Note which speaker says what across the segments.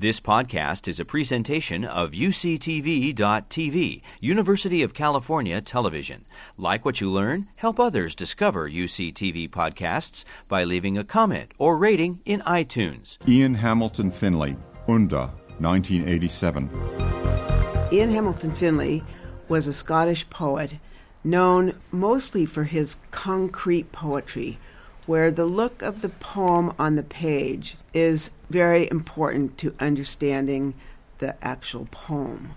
Speaker 1: This podcast is a presentation of UCTV.tv, University of California Television. Like what you learn, help others discover UCTV podcasts by leaving a comment or rating in iTunes.
Speaker 2: Ian Hamilton Finlay, Unda, 1987.
Speaker 3: Ian Hamilton Finlay was a Scottish poet known mostly for his concrete poetry where the look of the poem on the page is very important to understanding the actual poem.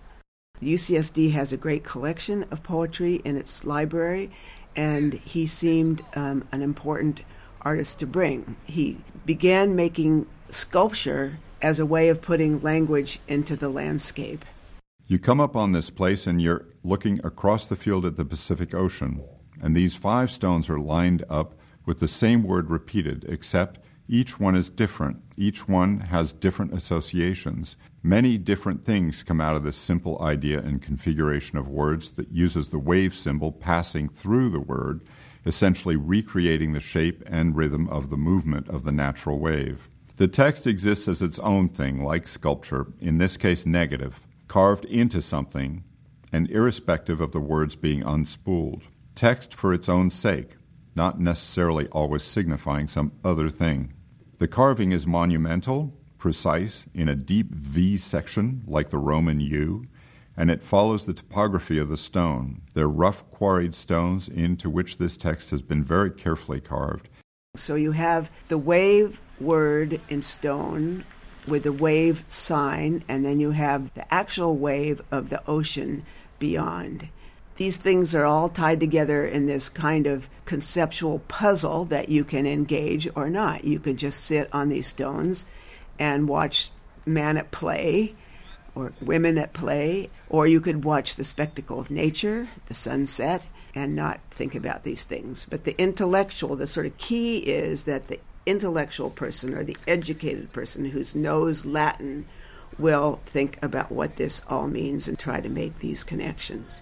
Speaker 3: UCSD has a great collection of poetry in its library, and he seemed um, an important artist to bring. He began making sculpture as a way of putting language into the landscape.
Speaker 2: You come up on this place and you're looking across the field at the Pacific Ocean, and these five stones are lined up with the same word repeated, except each one is different. Each one has different associations. Many different things come out of this simple idea and configuration of words that uses the wave symbol passing through the word, essentially recreating the shape and rhythm of the movement of the natural wave. The text exists as its own thing, like sculpture, in this case negative, carved into something, and irrespective of the words being unspooled. Text for its own sake, not necessarily always signifying some other thing. The carving is monumental, precise, in a deep V section like the Roman U, and it follows the topography of the stone. They're rough quarried stones into which this text has been very carefully carved.
Speaker 3: So you have the wave word in stone with the wave sign, and then you have the actual wave of the ocean beyond. These things are all tied together in this kind of conceptual puzzle that you can engage or not. You could just sit on these stones and watch man at play or women at play, or you could watch the spectacle of nature, the sunset, and not think about these things. But the intellectual, the sort of key is that the intellectual person or the educated person who knows Latin will think about what this all means and try to make these connections.